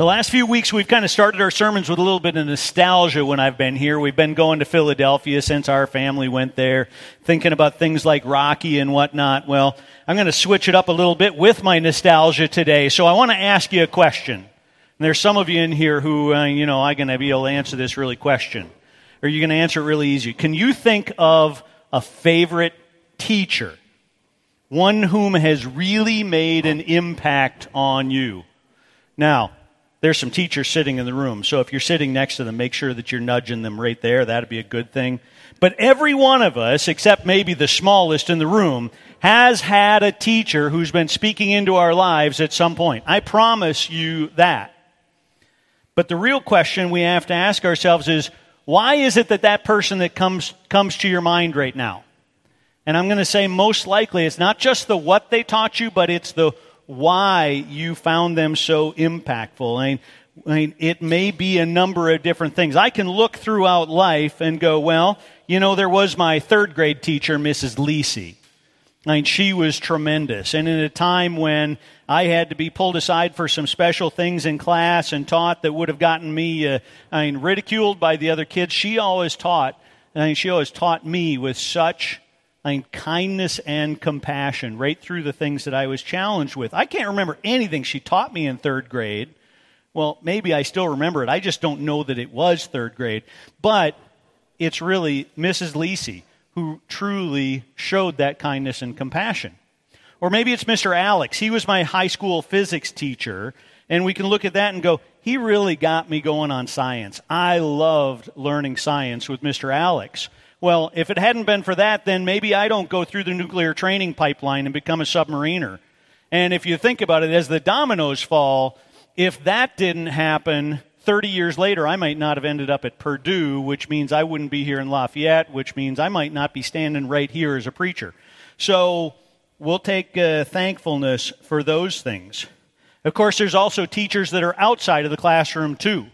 The last few weeks, we've kind of started our sermons with a little bit of nostalgia when I've been here. We've been going to Philadelphia since our family went there, thinking about things like Rocky and whatnot. Well, I'm going to switch it up a little bit with my nostalgia today. So I want to ask you a question. And there's some of you in here who, uh, you know, I'm going to be able to answer this really question. Or you're going to answer it really easy. Can you think of a favorite teacher? One whom has really made an impact on you? Now, there's some teachers sitting in the room. So if you're sitting next to them, make sure that you're nudging them right there. That'd be a good thing. But every one of us, except maybe the smallest in the room, has had a teacher who's been speaking into our lives at some point. I promise you that. But the real question we have to ask ourselves is why is it that that person that comes, comes to your mind right now? And I'm going to say most likely it's not just the what they taught you, but it's the why you found them so impactful. I mean, I mean, it may be a number of different things. I can look throughout life and go, well, you know, there was my third grade teacher, Mrs. Lisi. I mean, she was tremendous. And in a time when I had to be pulled aside for some special things in class and taught that would have gotten me, uh, I mean, ridiculed by the other kids, she always taught, I mean, she always taught me with such Mean, kindness and compassion right through the things that I was challenged with. I can't remember anything she taught me in third grade. Well, maybe I still remember it. I just don't know that it was third grade. But it's really Mrs. Lisi who truly showed that kindness and compassion. Or maybe it's Mr. Alex. He was my high school physics teacher. And we can look at that and go, he really got me going on science. I loved learning science with Mr. Alex. Well, if it hadn't been for that, then maybe I don't go through the nuclear training pipeline and become a submariner. And if you think about it, as the dominoes fall, if that didn't happen 30 years later, I might not have ended up at Purdue, which means I wouldn't be here in Lafayette, which means I might not be standing right here as a preacher. So we'll take uh, thankfulness for those things. Of course, there's also teachers that are outside of the classroom, too.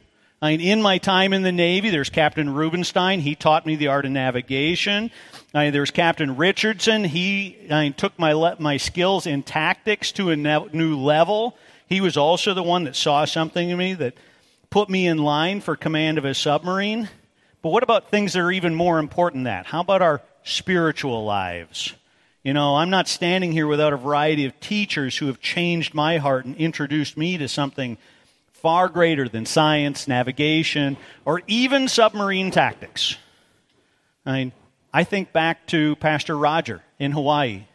I mean, in my time in the Navy, there's Captain Rubenstein. He taught me the art of navigation. I mean, there's Captain Richardson. He I mean, took my, my skills in tactics to a new level. He was also the one that saw something in me that put me in line for command of a submarine. But what about things that are even more important than that? How about our spiritual lives? You know, I'm not standing here without a variety of teachers who have changed my heart and introduced me to something far greater than science, navigation, or even submarine tactics. I mean, I think back to Pastor Roger in Hawaii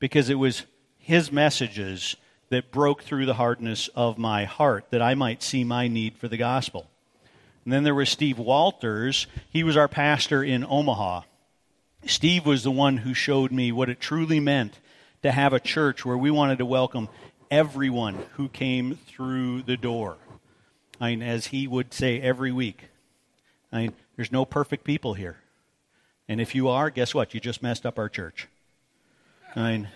because it was his messages that broke through the hardness of my heart that I might see my need for the gospel. And then there was Steve Walters. He was our pastor in Omaha. Steve was the one who showed me what it truly meant to have a church where we wanted to welcome everyone who came through the door. I mean, as he would say every week, I mean, there's no perfect people here. And if you are, guess what? You just messed up our church. I mean,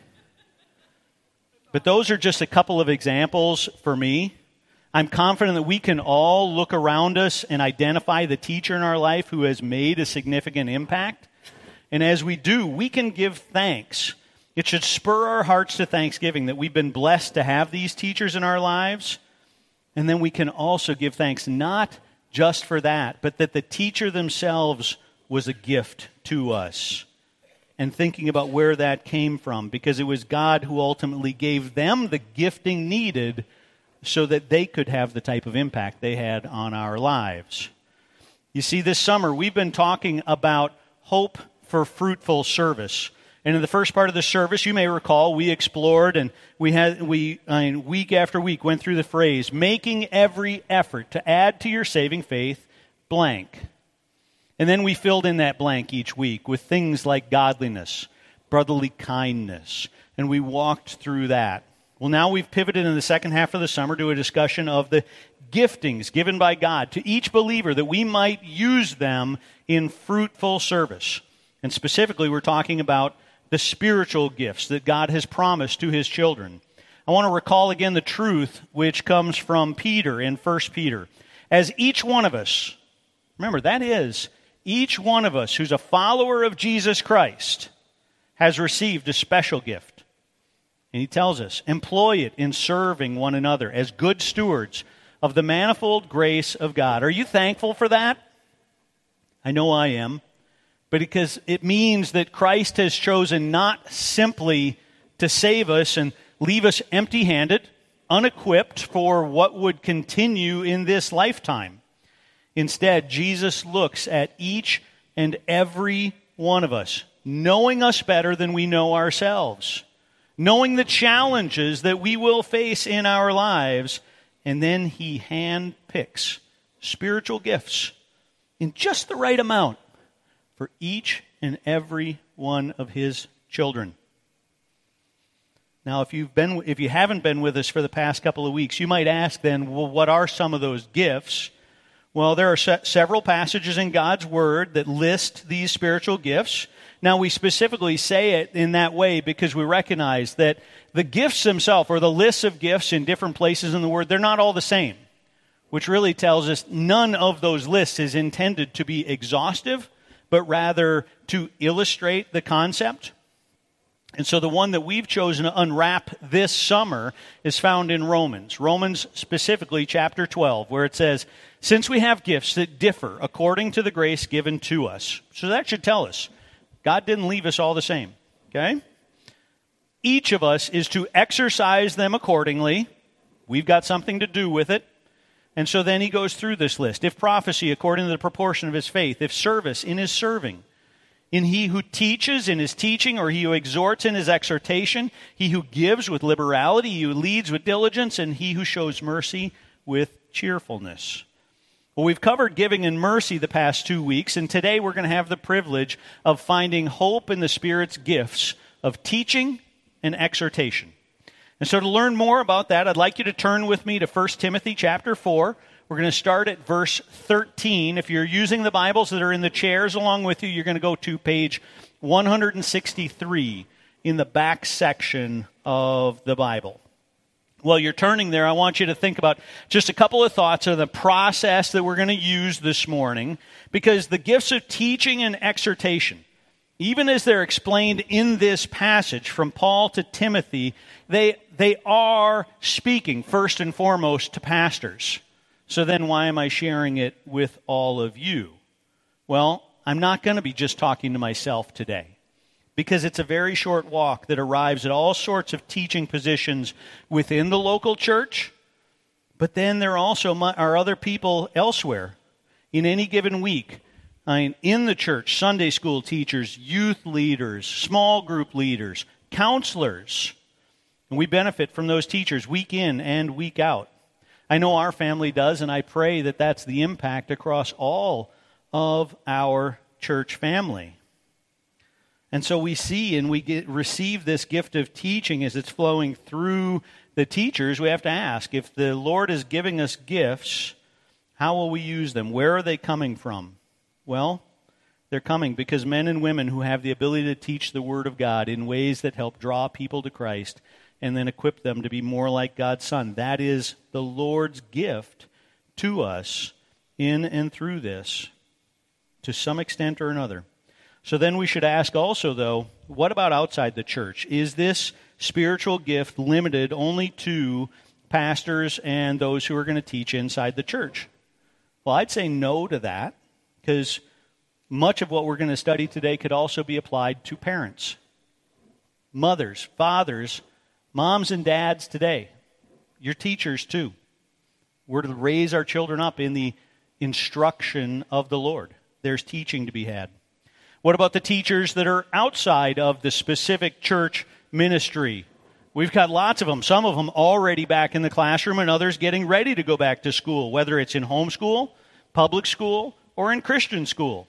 but those are just a couple of examples for me. I'm confident that we can all look around us and identify the teacher in our life who has made a significant impact. And as we do, we can give thanks. It should spur our hearts to thanksgiving that we've been blessed to have these teachers in our lives and then we can also give thanks not just for that, but that the teacher themselves was a gift to us. And thinking about where that came from, because it was God who ultimately gave them the gifting needed so that they could have the type of impact they had on our lives. You see, this summer we've been talking about hope for fruitful service. And in the first part of the service, you may recall, we explored and we had we I mean, week after week went through the phrase making every effort to add to your saving faith blank. And then we filled in that blank each week with things like godliness, brotherly kindness, and we walked through that. Well, now we've pivoted in the second half of the summer to a discussion of the giftings given by God to each believer that we might use them in fruitful service. And specifically, we're talking about the spiritual gifts that God has promised to his children. I want to recall again the truth which comes from Peter in 1 Peter. As each one of us, remember, that is, each one of us who's a follower of Jesus Christ has received a special gift. And he tells us, employ it in serving one another as good stewards of the manifold grace of God. Are you thankful for that? I know I am. But because it means that Christ has chosen not simply to save us and leave us empty handed, unequipped for what would continue in this lifetime. Instead, Jesus looks at each and every one of us, knowing us better than we know ourselves, knowing the challenges that we will face in our lives, and then he handpicks spiritual gifts in just the right amount for each and every one of his children. Now, if you've been, if you haven't been with us for the past couple of weeks, you might ask then, well, what are some of those gifts? Well, there are se- several passages in God's Word that list these spiritual gifts. Now, we specifically say it in that way because we recognize that the gifts themselves, or the lists of gifts in different places in the Word, they're not all the same, which really tells us none of those lists is intended to be exhaustive, but rather to illustrate the concept. And so the one that we've chosen to unwrap this summer is found in Romans. Romans, specifically, chapter 12, where it says, Since we have gifts that differ according to the grace given to us. So that should tell us God didn't leave us all the same. Okay? Each of us is to exercise them accordingly. We've got something to do with it. And so then he goes through this list. If prophecy, according to the proportion of his faith. If service, in his serving in he who teaches in his teaching, or he who exhorts in his exhortation, he who gives with liberality, he who leads with diligence, and he who shows mercy with cheerfulness. Well, we've covered giving and mercy the past two weeks, and today we're going to have the privilege of finding hope in the Spirit's gifts of teaching and exhortation. And so to learn more about that, I'd like you to turn with me to 1 Timothy chapter 4. We're going to start at verse 13. If you're using the Bibles that are in the chairs along with you, you're going to go to page 163 in the back section of the Bible. While you're turning there, I want you to think about just a couple of thoughts of the process that we're going to use this morning, because the gifts of teaching and exhortation, even as they're explained in this passage from Paul to Timothy, they, they are speaking first and foremost to pastors. So then, why am I sharing it with all of you? Well, I'm not going to be just talking to myself today because it's a very short walk that arrives at all sorts of teaching positions within the local church, but then there also are other people elsewhere in any given week. In the church, Sunday school teachers, youth leaders, small group leaders, counselors. And we benefit from those teachers week in and week out. I know our family does, and I pray that that's the impact across all of our church family. And so we see and we get, receive this gift of teaching as it's flowing through the teachers. We have to ask if the Lord is giving us gifts, how will we use them? Where are they coming from? Well, they're coming because men and women who have the ability to teach the Word of God in ways that help draw people to Christ and then equip them to be more like God's Son. That is the Lord's gift to us in and through this, to some extent or another. So then we should ask also, though, what about outside the church? Is this spiritual gift limited only to pastors and those who are going to teach inside the church? Well, I'd say no to that because much of what we're going to study today could also be applied to parents, mothers, fathers, Moms and dads today, your teachers too. We're to raise our children up in the instruction of the Lord. There's teaching to be had. What about the teachers that are outside of the specific church ministry? We've got lots of them, some of them already back in the classroom, and others getting ready to go back to school, whether it's in homeschool, public school, or in Christian school.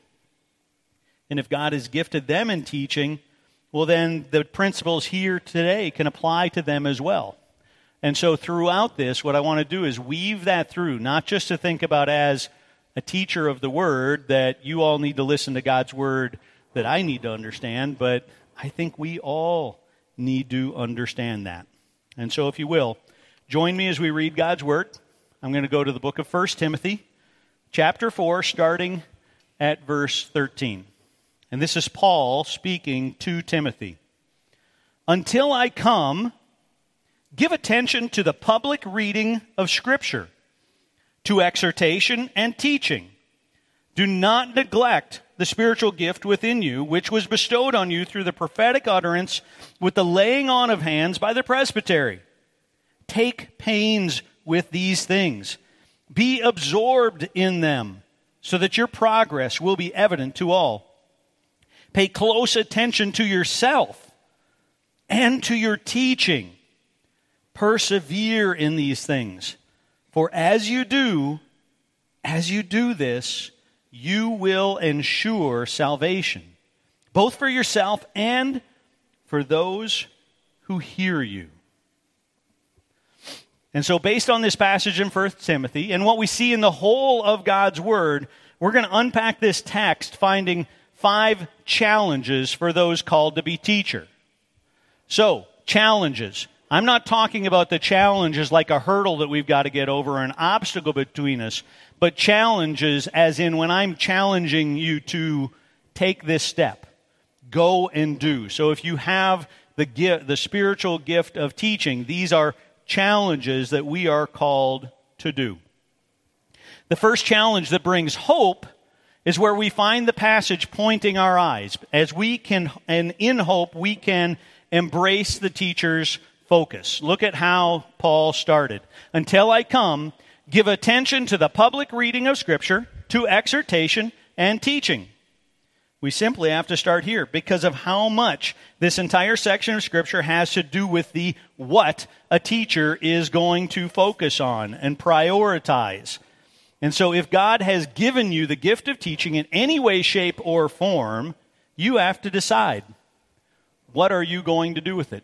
And if God has gifted them in teaching, well, then the principles here today can apply to them as well. And so throughout this, what I want to do is weave that through, not just to think about as a teacher of the Word that you all need to listen to God's Word that I need to understand, but I think we all need to understand that. And so, if you will, join me as we read God's Word. I'm going to go to the book of 1 Timothy, chapter 4, starting at verse 13. And this is Paul speaking to Timothy. Until I come, give attention to the public reading of Scripture, to exhortation and teaching. Do not neglect the spiritual gift within you, which was bestowed on you through the prophetic utterance with the laying on of hands by the presbytery. Take pains with these things. Be absorbed in them so that your progress will be evident to all. Pay close attention to yourself and to your teaching. Persevere in these things. For as you do, as you do this, you will ensure salvation, both for yourself and for those who hear you. And so, based on this passage in 1 Timothy and what we see in the whole of God's Word, we're going to unpack this text, finding five challenges for those called to be teacher. So, challenges. I'm not talking about the challenges like a hurdle that we've got to get over, an obstacle between us, but challenges as in when I'm challenging you to take this step, go and do. So if you have the gift, the spiritual gift of teaching, these are challenges that we are called to do. The first challenge that brings hope is where we find the passage pointing our eyes. As we can, and in hope, we can embrace the teacher's focus. Look at how Paul started. Until I come, give attention to the public reading of Scripture, to exhortation and teaching. We simply have to start here because of how much this entire section of Scripture has to do with the what a teacher is going to focus on and prioritize. And so, if God has given you the gift of teaching in any way, shape, or form, you have to decide what are you going to do with it?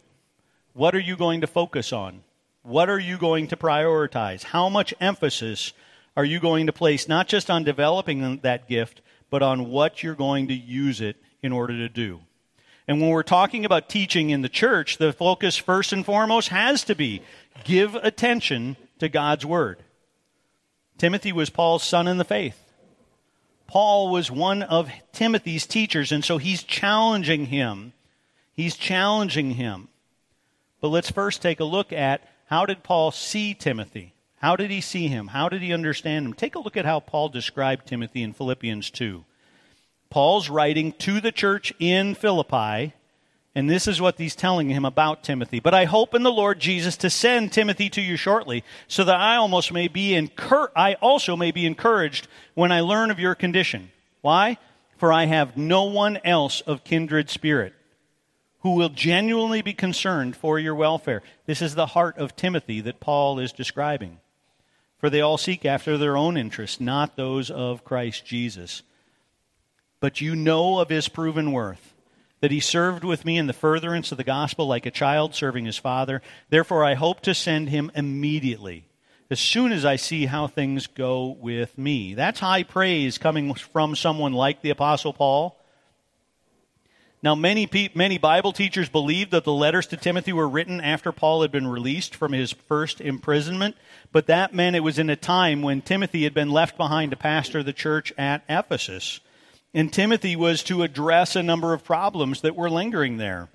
What are you going to focus on? What are you going to prioritize? How much emphasis are you going to place not just on developing that gift, but on what you're going to use it in order to do? And when we're talking about teaching in the church, the focus first and foremost has to be give attention to God's Word. Timothy was Paul's son in the faith. Paul was one of Timothy's teachers, and so he's challenging him. He's challenging him. But let's first take a look at how did Paul see Timothy? How did he see him? How did he understand him? Take a look at how Paul described Timothy in Philippians 2. Paul's writing to the church in Philippi, and this is what he's telling him about Timothy. But I hope in the Lord Jesus to send Timothy to you shortly, so that I almost may be incur- I also may be encouraged when I learn of your condition. Why? For I have no one else of kindred spirit who will genuinely be concerned for your welfare. This is the heart of Timothy that Paul is describing. For they all seek after their own interests, not those of Christ Jesus. But you know of his proven worth, that he served with me in the furtherance of the gospel like a child serving his father. Therefore, I hope to send him immediately, as soon as I see how things go with me. That's high praise coming from someone like the Apostle Paul now, many, many Bible teachers believe that the letters to Timothy were written after Paul had been released from his first imprisonment, but that meant it was in a time when Timothy had been left behind to pastor the church at Ephesus. And Timothy was to address a number of problems that were lingering there.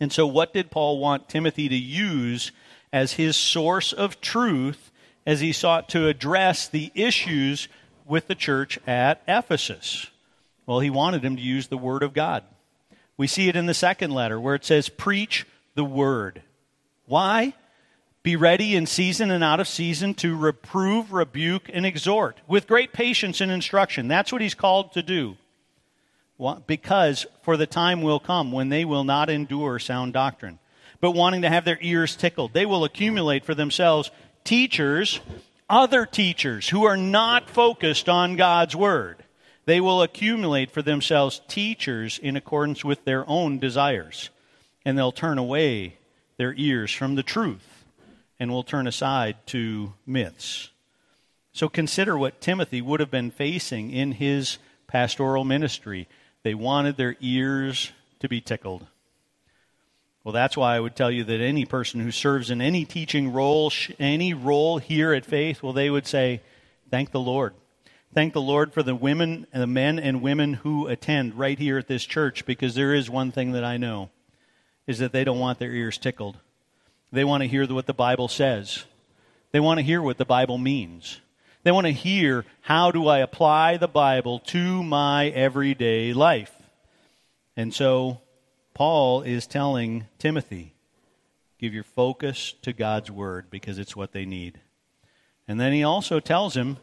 And so, what did Paul want Timothy to use as his source of truth as he sought to address the issues with the church at Ephesus? Well, he wanted him to use the Word of God. We see it in the second letter where it says, Preach the word. Why? Be ready in season and out of season to reprove, rebuke, and exhort with great patience and instruction. That's what he's called to do. Because for the time will come when they will not endure sound doctrine, but wanting to have their ears tickled, they will accumulate for themselves teachers, other teachers who are not focused on God's word. They will accumulate for themselves teachers in accordance with their own desires, and they'll turn away their ears from the truth and we'll turn aside to myths. So consider what Timothy would have been facing in his pastoral ministry. They wanted their ears to be tickled. Well, that's why I would tell you that any person who serves in any teaching role, any role here at Faith, well, they would say, Thank the Lord thank the Lord for the women and the men and women who attend right here at this church because there is one thing that I know is that they don't want their ears tickled. They want to hear what the Bible says. They want to hear what the Bible means. They want to hear how do I apply the Bible to my everyday life. And so Paul is telling Timothy, give your focus to God's word because it's what they need. And then he also tells him,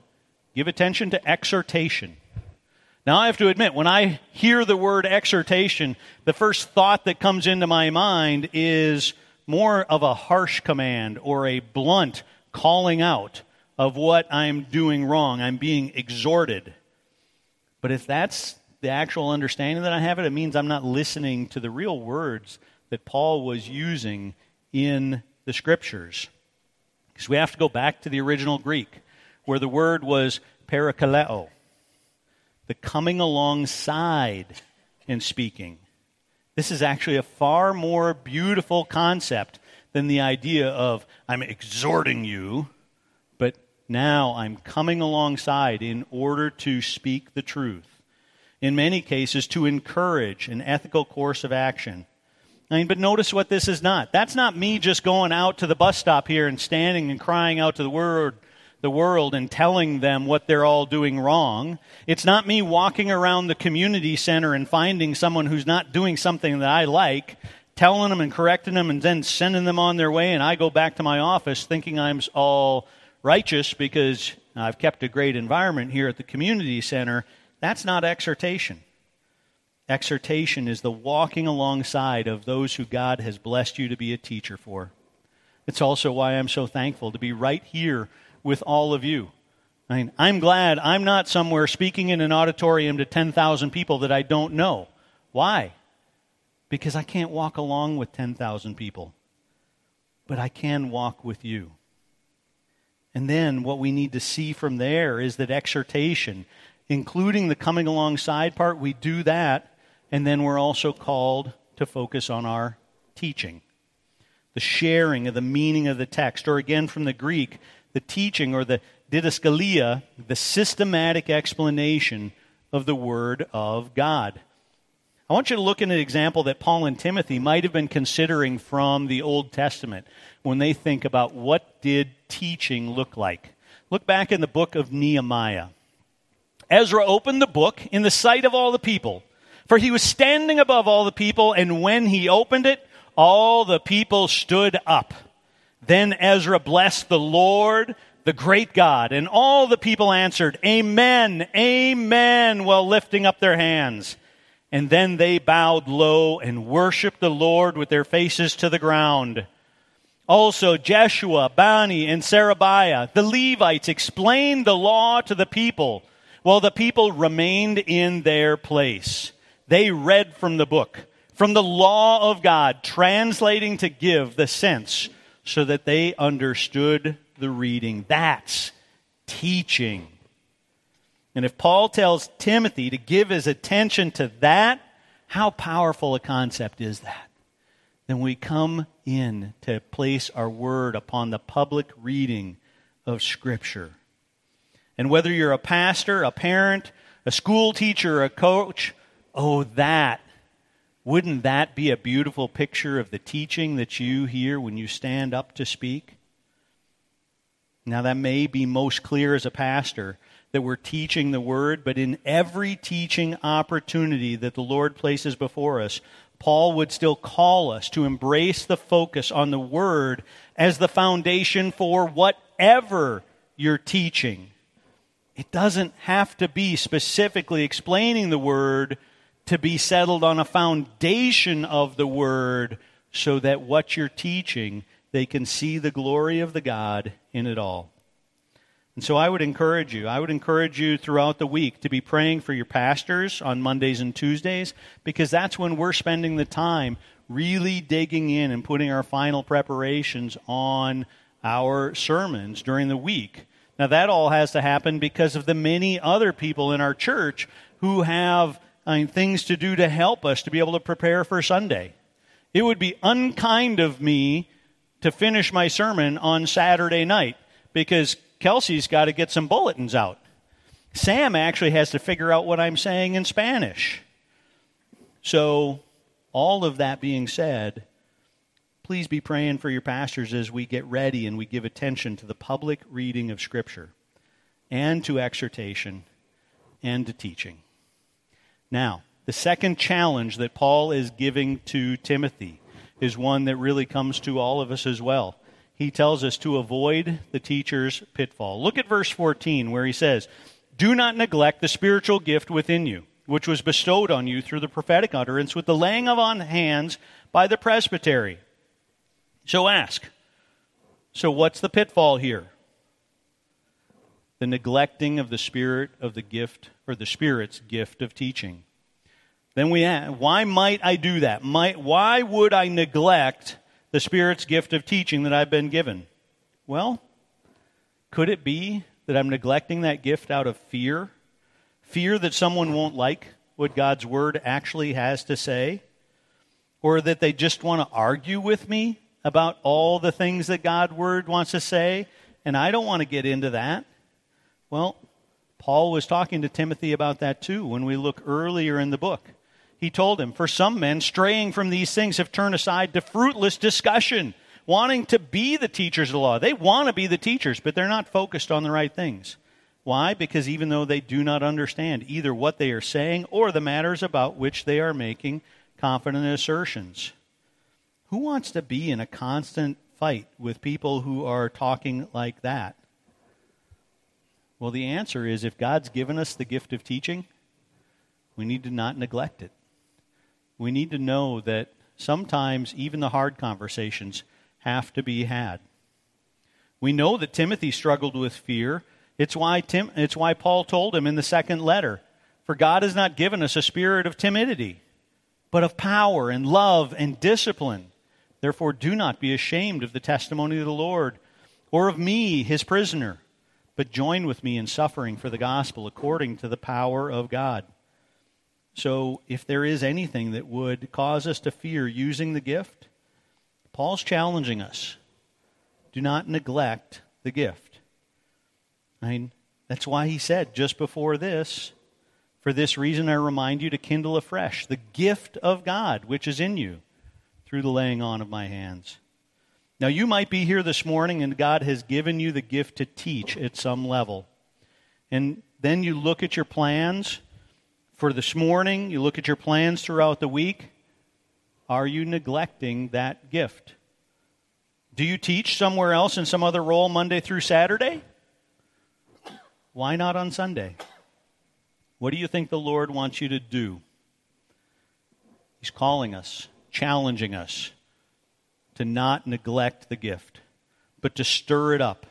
give attention to exhortation. Now, I have to admit, when I hear the word exhortation, the first thought that comes into my mind is more of a harsh command or a blunt calling out of what I'm doing wrong. I'm being exhorted. But if that's the actual understanding that I have it, it means I'm not listening to the real words that Paul was using in the scriptures. Because we have to go back to the original Greek, where the word was parakaleo the coming alongside in speaking. This is actually a far more beautiful concept than the idea of I'm exhorting you, but now I'm coming alongside in order to speak the truth. In many cases, to encourage an ethical course of action. I mean, but notice what this is not. That's not me just going out to the bus stop here and standing and crying out to the word the world and telling them what they're all doing wrong. It's not me walking around the community center and finding someone who's not doing something that I like, telling them and correcting them, and then sending them on their way, and I go back to my office thinking I'm all righteous because I've kept a great environment here at the community center. That's not exhortation. Exhortation is the walking alongside of those who God has blessed you to be a teacher for. It's also why I'm so thankful to be right here with all of you. I mean, I'm glad I'm not somewhere speaking in an auditorium to 10,000 people that I don't know. Why? Because I can't walk along with 10,000 people. But I can walk with you. And then what we need to see from there is that exhortation, including the coming alongside part, we do that, and then we're also called to focus on our teaching. The sharing of the meaning of the text, or again from the Greek, the teaching or the didascalia, the systematic explanation of the Word of God. I want you to look at an example that Paul and Timothy might have been considering from the Old Testament when they think about what did teaching look like. Look back in the book of Nehemiah. Ezra opened the book in the sight of all the people, for he was standing above all the people, and when he opened it, all the people stood up. Then Ezra blessed the Lord, the great God, and all the people answered, Amen, Amen, while lifting up their hands. And then they bowed low and worshiped the Lord with their faces to the ground. Also, Jeshua, Bani, and Sherebiah, the Levites, explained the law to the people while the people remained in their place. They read from the book, from the law of God, translating to give the sense so that they understood the reading. That's teaching. And if Paul tells Timothy to give his attention to that, how powerful a concept is that? Then we come in to place our word upon the public reading of Scripture. And whether you're a pastor, a parent, a school teacher, a coach, oh, that wouldn't that be a beautiful picture of the teaching that you hear when you stand up to speak? Now, that may be most clear as a pastor that we're teaching the Word, but in every teaching opportunity that the Lord places before us, Paul would still call us to embrace the focus on the Word as the foundation for whatever you're teaching. It doesn't have to be specifically explaining the Word to be settled on a foundation of the Word so that what you're teaching, they can see the glory of the God in it all. And so I would encourage you, I would encourage you throughout the week to be praying for your pastors on Mondays and Tuesdays because that's when we're spending the time really digging in and putting our final preparations on our sermons during the week. Now, that all has to happen because of the many other people in our church who have I mean, things to do to help us to be able to prepare for Sunday. It would be unkind of me to finish my sermon on Saturday night because Kelsey's got to get some bulletins out. Sam actually has to figure out what I'm saying in Spanish. So, all of that being said, please be praying for your pastors as we get ready and we give attention to the public reading of Scripture. and to exhortation and to teaching. Now, the second challenge that Paul is giving to Timothy is one that really comes to all of us as well. He tells us to avoid the teacher's pitfall. Look at verse 14 where he says, Do not neglect the spiritual gift within you, which was bestowed on you through the prophetic utterance with the laying of on hands by the presbytery. So ask, so what's the pitfall here? The neglecting of the spirit of the gift, or the Spirit's gift of teaching. Then we ask, why might I do that? Might, why would I neglect the Spirit's gift of teaching that I've been given? Well, could it be that I'm neglecting that gift out of fear? Fear that someone won't like what God's Word actually has to say? Or that they just want to argue with me about all the things that God's Word wants to say, and I don't want to get into that? Well, Paul was talking to Timothy about that too when we look earlier in the book he told him, For some men, straying from these things, have turned aside to fruitless discussion, wanting to be the teachers of the law. They want to be the teachers, but they're not focused on the right things. Why? Because even though they do not understand either what they are saying or the matters about which they are making confident assertions. Who wants to be in a constant fight with people who are talking like that? Well, the answer is if God's given us the gift of teaching, we need to not neglect it we need to know that sometimes even the hard conversations have to be had. We know that Timothy struggled with fear. It's why, Tim, it's why Paul told him in the second letter For God has not given us a spirit of timidity, but of power and love and discipline. Therefore, do not be ashamed of the testimony of the Lord or of me, his prisoner, but join with me in suffering for the gospel according to the power of God. So, if there is anything that would cause us to fear using the gift, Paul's challenging us. Do not neglect the gift. I mean, that's why he said just before this, for this reason I remind you to kindle afresh the gift of God which is in you through the laying on of my hands. Now, you might be here this morning and God has given you the gift to teach at some level. And then you look at your plans for this morning, you look at your plans throughout the week. Are you neglecting that gift? Do you teach somewhere else in some other role Monday through Saturday? Why not on Sunday? What do you think the Lord wants you to do? He's calling us, challenging us to not neglect the gift, but to stir it up.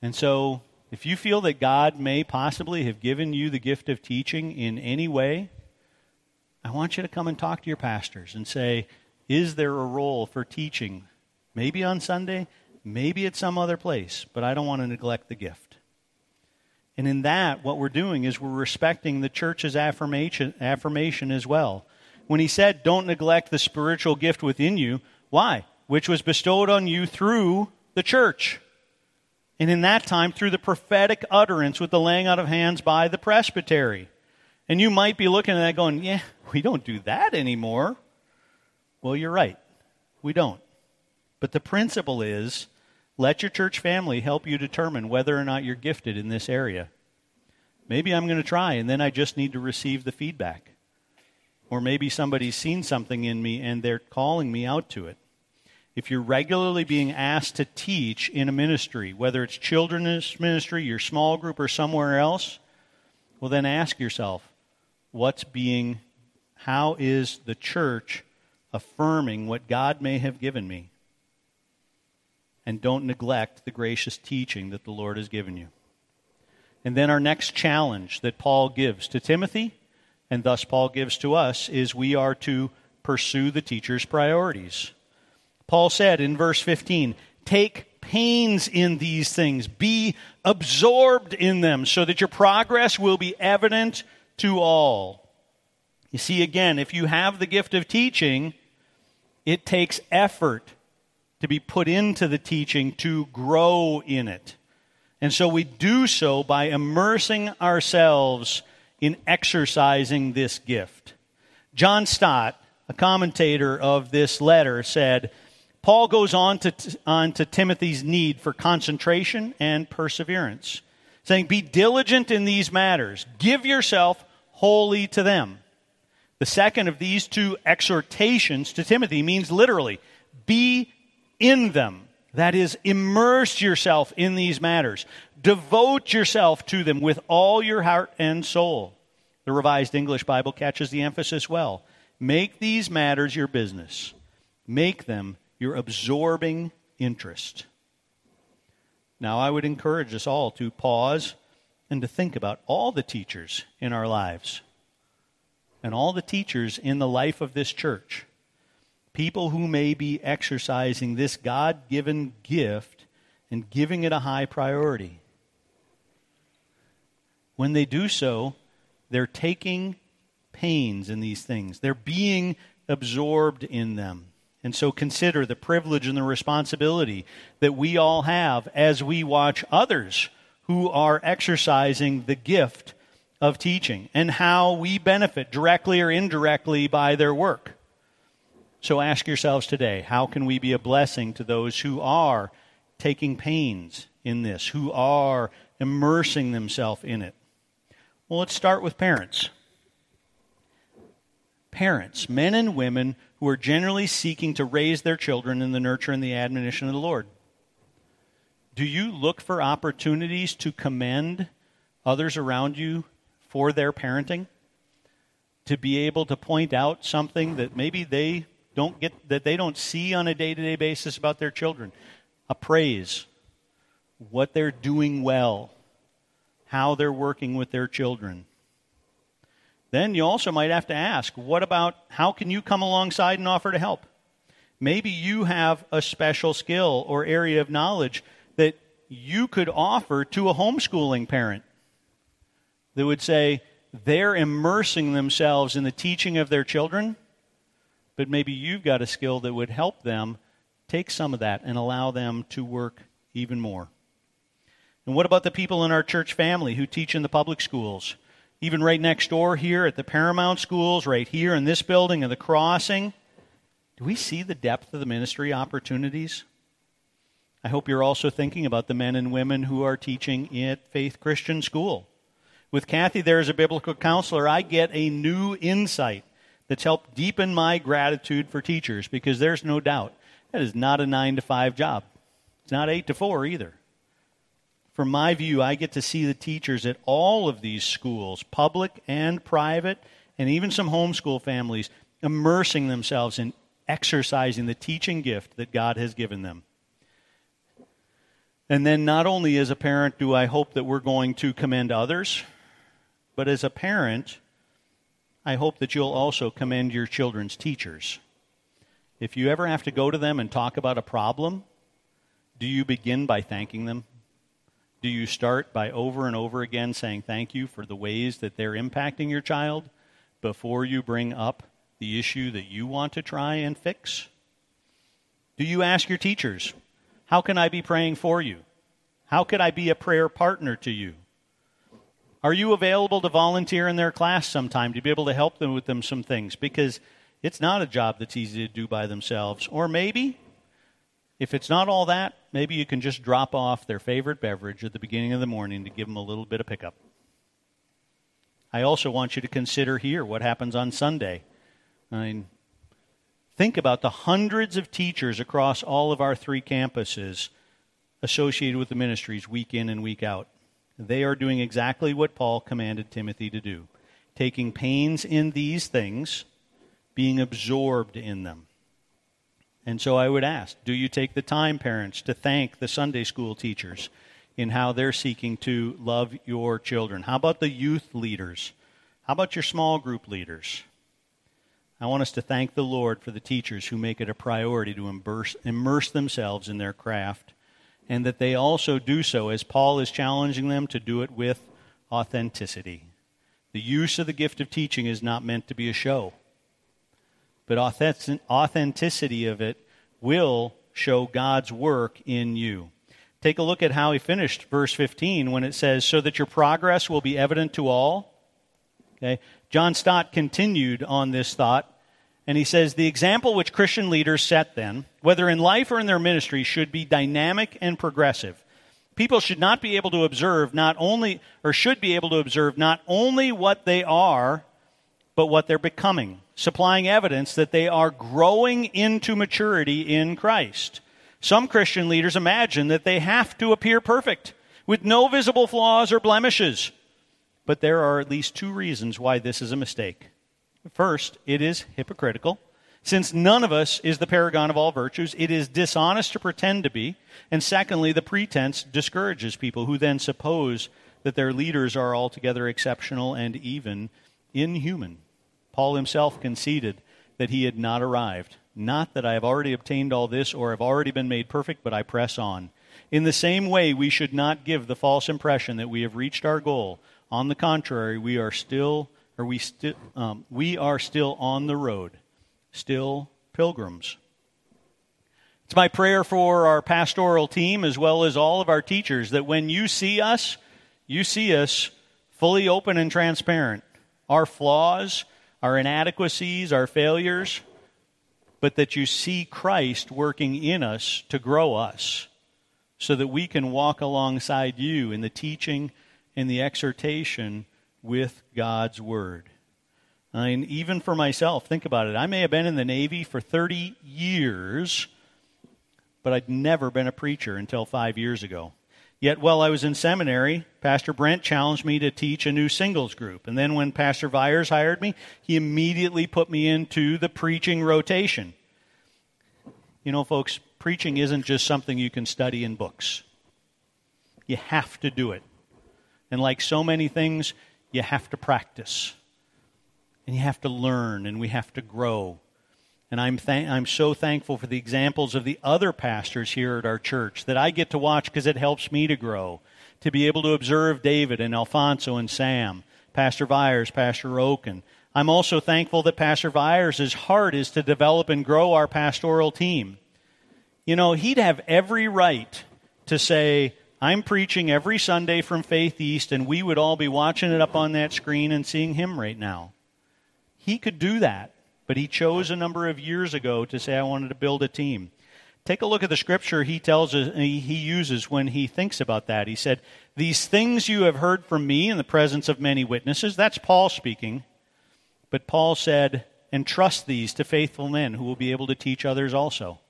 And so if you feel that God may possibly have given you the gift of teaching in any way, I want you to come and talk to your pastors and say, is there a role for teaching? Maybe on Sunday, maybe at some other place, but I don't want to neglect the gift. And in that, what we're doing is we're respecting the church's affirmation, affirmation as well. When he said, Don't neglect the spiritual gift within you, why? Which was bestowed on you through the church and in that time through the prophetic utterance with the laying out of hands by the presbytery. And you might be looking at that going, yeah, we don't do that anymore. Well, you're right. We don't. But the principle is let your church family help you determine whether or not you're gifted in this area. Maybe I'm going to try, and then I just need to receive the feedback. Or maybe somebody's seen something in me and they're calling me out to it if you're regularly being asked to teach in a ministry, whether it's children's ministry, your small group, or somewhere else, well, then ask yourself, what's being, how is the church affirming what God may have given me? And don't neglect the gracious teaching that the Lord has given you. And then our next challenge that Paul gives to Timothy, and thus Paul gives to us, is we are to pursue the teacher's priorities. Paul said in verse 15, Take pains in these things, be absorbed in them, so that your progress will be evident to all. You see, again, if you have the gift of teaching, it takes effort to be put into the teaching to grow in it. And so we do so by immersing ourselves in exercising this gift. John Stott, a commentator of this letter, said, Paul goes on to, on to Timothy's need for concentration and perseverance. saying, Be diligent in these matters, give yourself wholly to them. The second of these two exhortations to Timothy means literally, be in them. That is, immerse yourself in these matters. Devote yourself to them with all your heart and soul. The Revised English Bible catches the emphasis well. Make these matters your business, make them your absorbing interest. Now, I would encourage us all to pause and to think about all the teachers in our lives and all the teachers in the life of this church. People who may be exercising this God given gift and giving it a high priority. When they do so, they're taking pains in these things, they're being absorbed in them. And so consider the privilege and the responsibility that we all have as we watch others who are exercising the gift of teaching and how we benefit directly or indirectly by their work. So ask yourselves today how can we be a blessing to those who are taking pains in this, who are immersing themselves in it? Well, let's start with parents. Parents, men and women who are generally seeking to raise their children in the nurture and the admonition of the Lord. Do you look for opportunities to commend others around you for their parenting? To be able to point out something that maybe they don't get that they don't see on a day-to-day basis about their children. A praise, what they're doing well, how they're working with their children. Then you also might have to ask, what about how can you come alongside and offer to help? Maybe you have a special skill or area of knowledge that you could offer to a homeschooling parent that would say they're immersing themselves in the teaching of their children, but maybe you've got a skill that would help them take some of that and allow them to work even more. And what about the people in our church family who teach in the public schools? Even right next door here at the Paramount schools, right here in this building and the crossing. Do we see the depth of the ministry opportunities? I hope you're also thinking about the men and women who are teaching at Faith Christian School. With Kathy there as a biblical counselor, I get a new insight that's helped deepen my gratitude for teachers because there's no doubt that is not a 9 to 5 job. It's not 8 to 4 either from my view, I get to see the teachers at all of these schools, public and private, and even some homeschool families, immersing themselves in exercising the teaching gift that God has given them. And then, not only as a parent do I hope that we're going to commend others, but as a parent, I hope that you'll also commend your children's teachers. If you ever have to go to them and talk about a problem, do you begin by thanking them? Do you start by over and over again saying thank you for the ways that they're impacting your child before you bring up the issue that you want to try and fix? Do you ask your teachers, How can I be praying for you? How could I be a prayer partner to you? Are you available to volunteer in their class sometime to be able to help them with them some things? Because it's not a job that's easy to do by themselves. Or maybe if it's not all that, maybe you can just drop off their favorite beverage at the beginning of the morning to give them a little bit of pickup. I also want you to consider here what happens on Sunday. I mean, think about the hundreds of teachers across all of our three campuses associated with the ministries week in and week out. They are doing exactly what Paul commanded Timothy to do taking pains in these things, being absorbed in them. And so I would ask do you take the time, parents, to thank the Sunday school teachers in how they're seeking to love your children? How about the youth leaders? How about your small group leaders? I want us to thank the Lord for the teachers who make it a priority to immerse, immerse themselves in their craft, and that they also do so, as Paul is challenging them, to do it with authenticity. The use of the gift of teaching is not meant to be a show but authenticity of it will show God's work in you. Take a look at how he finished verse 15 when it says, So that your progress will be evident to all. Okay. John Stott continued on this thought, and he says, The example which Christian leaders set then, whether in life or in their ministry, should be dynamic and progressive. People should not be able to observe not only, or should be able to observe not only what they are, but what they're becoming, supplying evidence that they are growing into maturity in Christ. Some Christian leaders imagine that they have to appear perfect, with no visible flaws or blemishes. But there are at least two reasons why this is a mistake. First, it is hypocritical. Since none of us is the paragon of all virtues, it is dishonest to pretend to be. And secondly, the pretense discourages people who then suppose that their leaders are altogether exceptional and even inhuman. Paul himself conceded that he had not arrived. Not that I have already obtained all this or have already been made perfect, but I press on. In the same way, we should not give the false impression that we have reached our goal. On the contrary, we are still, or we still, um, we are still on the road still pilgrims. It's my prayer for our pastoral team as well as all of our teachers that when you see us, you see us fully open and transparent. Our flaws, our inadequacies, our failures, but that you see Christ working in us to grow us so that we can walk alongside you in the teaching and the exhortation with God's Word. Mean, even for myself, think about it. I may have been in the Navy for 30 years, but I'd never been a preacher until five years ago. Yet while I was in seminary, Pastor Brent challenged me to teach a new singles group. And then when Pastor Viers hired me, he immediately put me into the preaching rotation. You know, folks, preaching isn't just something you can study in books. You have to do it. And like so many things, you have to practice. And you have to learn and we have to grow. And I'm, I'm so thankful for the examples of the other pastors here at our church that I get to watch because it helps me to grow. To be able to observe David and Alfonso and Sam, Pastor Viers, Pastor Oaken. I'm also thankful that Pastor Vyers' heart is to develop and grow our pastoral team. You know, he'd have every right to say, I'm preaching every Sunday from Faith East, and we would all be watching it up on that screen and seeing him right now. He could do that, but he chose a number of years ago to say, I wanted to build a team. Take a look at the scripture he tells us, he uses when he thinks about that. He said, These things you have heard from me in the presence of many witnesses. That's Paul speaking. But Paul said, Entrust these to faithful men who will be able to teach others also.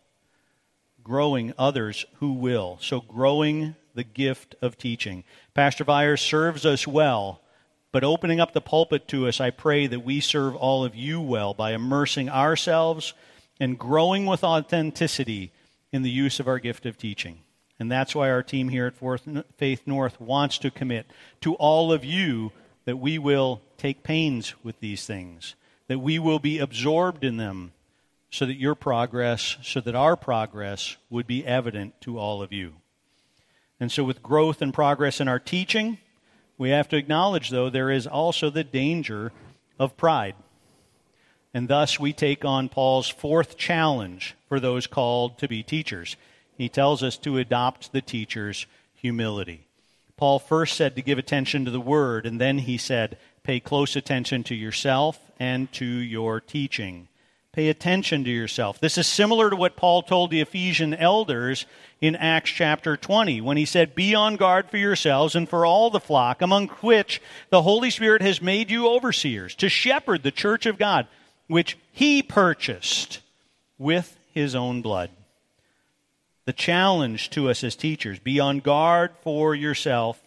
Growing others who will. So, growing the gift of teaching. Pastor Vyers serves us well but opening up the pulpit to us, I pray that we serve all of you well by immersing ourselves and growing with authenticity in the use of our gift of teaching. And that's why our team here at Faith North wants to commit to all of you that we will take pains with these things, that we will be absorbed in them, so that your progress, so that our progress would be evident to all of you. And so, with growth and progress in our teaching, we have to acknowledge, though, there is also the danger of pride. And thus we take on Paul's fourth challenge for those called to be teachers. He tells us to adopt the teacher's humility. Paul first said to give attention to the word, and then he said, pay close attention to yourself and to your teaching. Pay attention to yourself. This is similar to what Paul told the Ephesian elders in Acts chapter 20 when he said, Be on guard for yourselves and for all the flock, among which the Holy Spirit has made you overseers, to shepherd the church of God, which he purchased with his own blood. The challenge to us as teachers be on guard for yourself,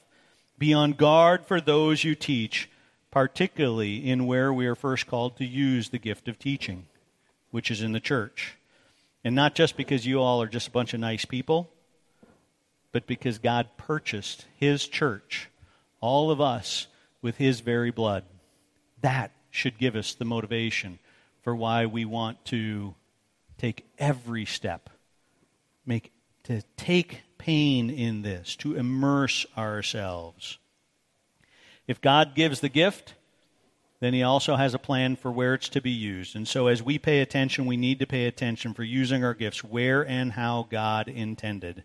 be on guard for those you teach, particularly in where we are first called to use the gift of teaching which is in the church. And not just because you all are just a bunch of nice people, but because God purchased His church, all of us, with His very blood. That should give us the motivation for why we want to take every step, make to take pain in this, to immerse ourselves. If God gives the gift, then he also has a plan for where it's to be used. And so as we pay attention, we need to pay attention for using our gifts where and how God intended.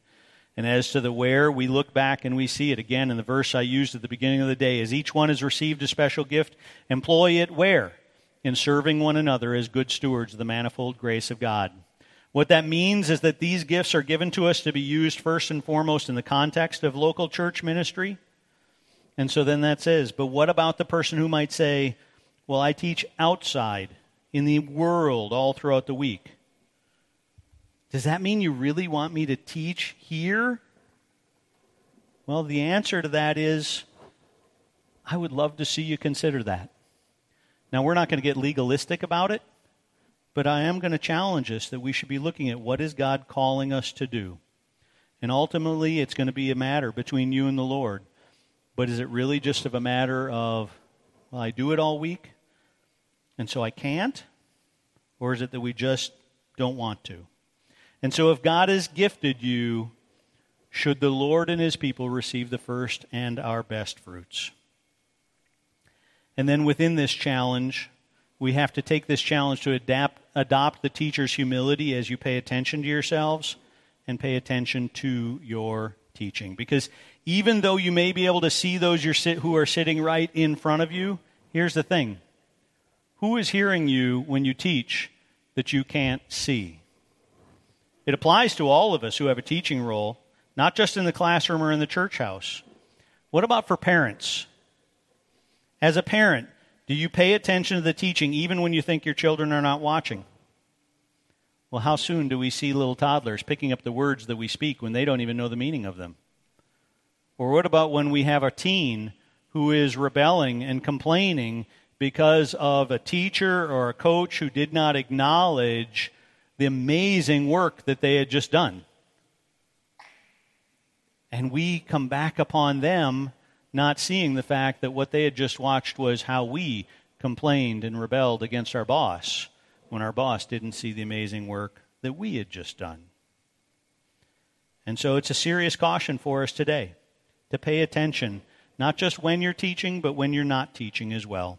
And as to the where, we look back and we see it again in the verse I used at the beginning of the day. As each one has received a special gift, employ it where? In serving one another as good stewards of the manifold grace of God. What that means is that these gifts are given to us to be used first and foremost in the context of local church ministry. And so then that says, but what about the person who might say, well, I teach outside in the world all throughout the week? Does that mean you really want me to teach here? Well, the answer to that is I would love to see you consider that. Now, we're not going to get legalistic about it, but I am going to challenge us that we should be looking at what is God calling us to do. And ultimately, it's going to be a matter between you and the Lord. But is it really just of a matter of, well, I do it all week, and so I can't? Or is it that we just don't want to? And so, if God has gifted you, should the Lord and his people receive the first and our best fruits? And then within this challenge, we have to take this challenge to adapt, adopt the teacher's humility as you pay attention to yourselves and pay attention to your teaching. Because even though you may be able to see those who are sitting right in front of you, here's the thing who is hearing you when you teach that you can't see? It applies to all of us who have a teaching role, not just in the classroom or in the church house. What about for parents? As a parent, do you pay attention to the teaching even when you think your children are not watching? Well, how soon do we see little toddlers picking up the words that we speak when they don't even know the meaning of them? Or what about when we have a teen who is rebelling and complaining because of a teacher or a coach who did not acknowledge the amazing work that they had just done? And we come back upon them not seeing the fact that what they had just watched was how we complained and rebelled against our boss when our boss didn't see the amazing work that we had just done. And so it's a serious caution for us today to pay attention, not just when you're teaching, but when you're not teaching as well.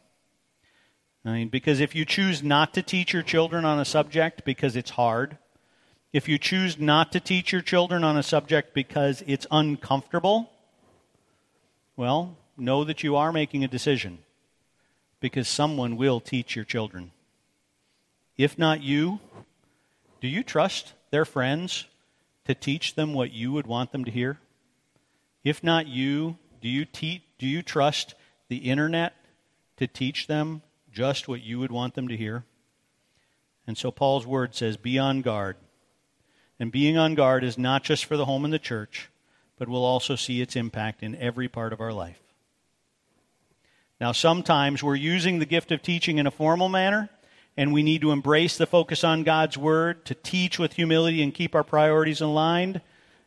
I mean, because if you choose not to teach your children on a subject because it's hard, if you choose not to teach your children on a subject because it's uncomfortable, well, know that you are making a decision because someone will teach your children. If not you, do you trust their friends to teach them what you would want them to hear? If not you, do you, te- do you trust the internet to teach them just what you would want them to hear? And so Paul's word says, Be on guard. And being on guard is not just for the home and the church, but we'll also see its impact in every part of our life. Now, sometimes we're using the gift of teaching in a formal manner, and we need to embrace the focus on God's Word to teach with humility and keep our priorities aligned.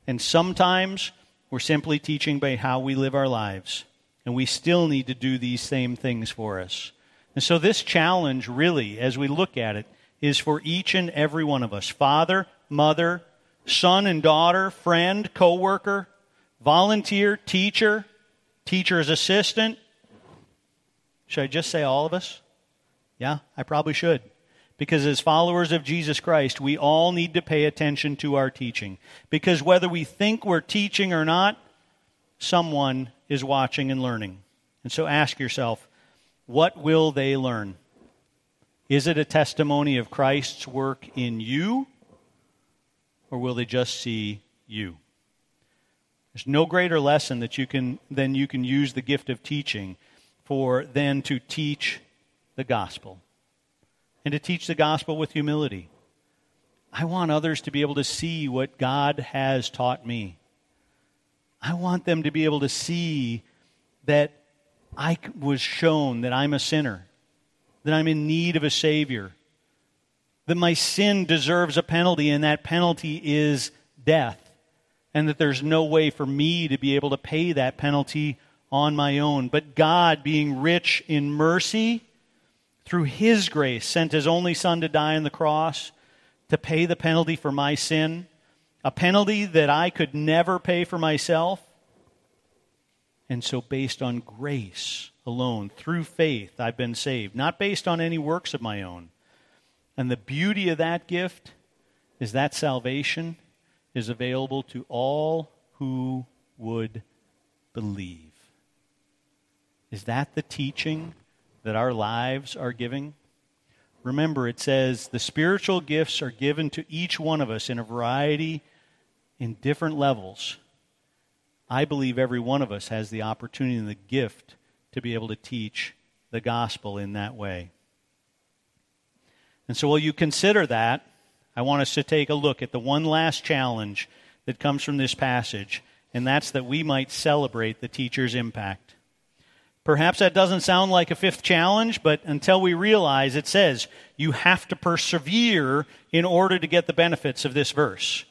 And sometimes we're simply teaching by how we live our lives, and we still need to do these same things for us. And so, this challenge, really, as we look at it, is for each and every one of us father, mother, son and daughter, friend, co worker, volunteer, teacher, teacher's assistant. Should I just say all of us? Yeah, I probably should. Because as followers of Jesus Christ, we all need to pay attention to our teaching. Because whether we think we're teaching or not, someone is watching and learning. And so ask yourself, what will they learn? Is it a testimony of Christ's work in you? Or will they just see you? There's no greater lesson that you can than you can use the gift of teaching for than to teach the gospel. And to teach the gospel with humility. I want others to be able to see what God has taught me. I want them to be able to see that I was shown that I'm a sinner, that I'm in need of a Savior, that my sin deserves a penalty, and that penalty is death and that there's no way for me to be able to pay that penalty on my own. But God, being rich in mercy, through His grace, sent His only Son to die on the cross to pay the penalty for my sin, a penalty that I could never pay for myself. And so, based on grace alone, through faith, I've been saved, not based on any works of my own. And the beauty of that gift is that salvation is available to all who would believe. Is that the teaching that our lives are giving? remember it says the spiritual gifts are given to each one of us in a variety, in different levels. I believe every one of us has the opportunity and the gift to be able to teach the gospel in that way. And so, while you consider that, I want us to take a look at the one last challenge that comes from this passage, and that's that we might celebrate the teacher's impact. Perhaps that doesn't sound like a fifth challenge, but until we realize it says you have to persevere in order to get the benefits of this verse.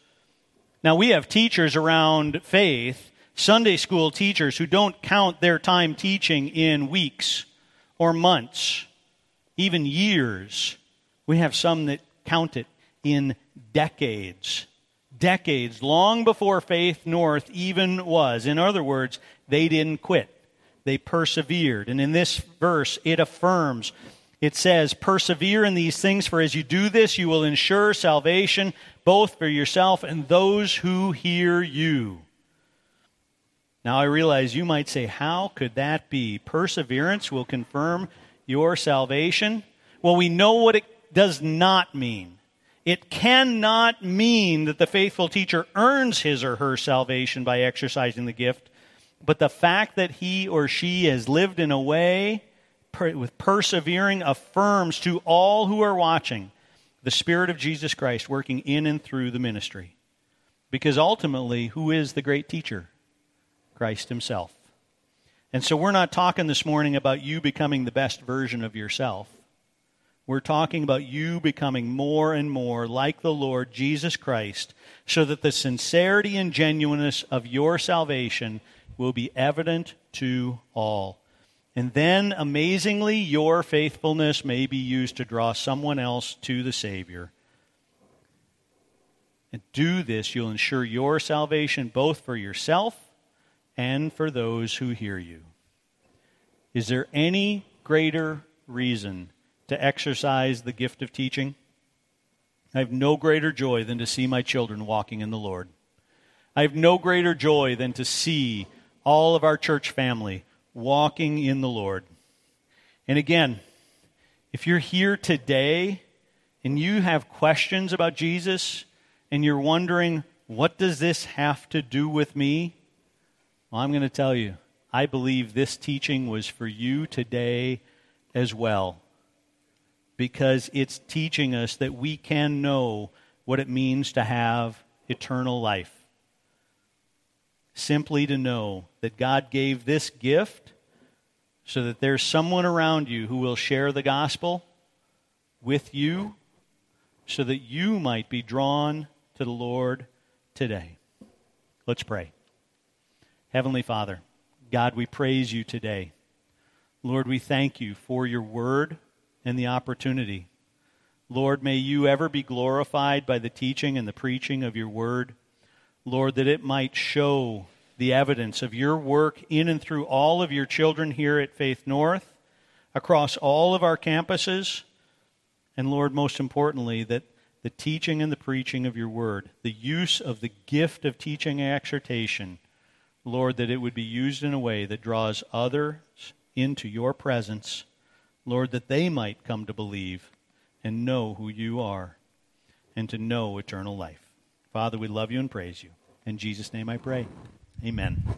Now, we have teachers around faith, Sunday school teachers, who don't count their time teaching in weeks or months, even years. We have some that count it in decades. Decades, long before Faith North even was. In other words, they didn't quit, they persevered. And in this verse, it affirms it says, Persevere in these things, for as you do this, you will ensure salvation both for yourself and those who hear you. Now, I realize you might say, How could that be? Perseverance will confirm your salvation. Well, we know what it does not mean. It cannot mean that the faithful teacher earns his or her salvation by exercising the gift, but the fact that he or she has lived in a way with persevering affirms to all who are watching the Spirit of Jesus Christ working in and through the ministry. Because ultimately, who is the great teacher? Christ Himself. And so we're not talking this morning about you becoming the best version of yourself. We're talking about you becoming more and more like the Lord Jesus Christ so that the sincerity and genuineness of your salvation will be evident to all. And then, amazingly, your faithfulness may be used to draw someone else to the Savior. And do this, you'll ensure your salvation both for yourself and for those who hear you. Is there any greater reason to exercise the gift of teaching. I have no greater joy than to see my children walking in the Lord. I have no greater joy than to see all of our church family walking in the Lord. And again, if you're here today and you have questions about Jesus and you're wondering, what does this have to do with me? Well, I'm going to tell you, I believe this teaching was for you today as well because it's teaching us that we can know what it means to have eternal life. Simply to know that God gave this gift so that there's someone around you who will share the gospel with you so that you might be drawn to the Lord today. Let's pray. Heavenly Father, God, we praise you today. Lord, we thank you for your word and the opportunity. Lord, may you ever be glorified by the teaching and the preaching of your word. Lord, that it might show the evidence of your work in and through all of your children here at Faith North, across all of our campuses, and Lord, most importantly, that the teaching and the preaching of your word, the use of the gift of teaching and exhortation, Lord, that it would be used in a way that draws others into your presence Lord, that they might come to believe and know who you are and to know eternal life. Father, we love you and praise you. In Jesus' name I pray. Amen.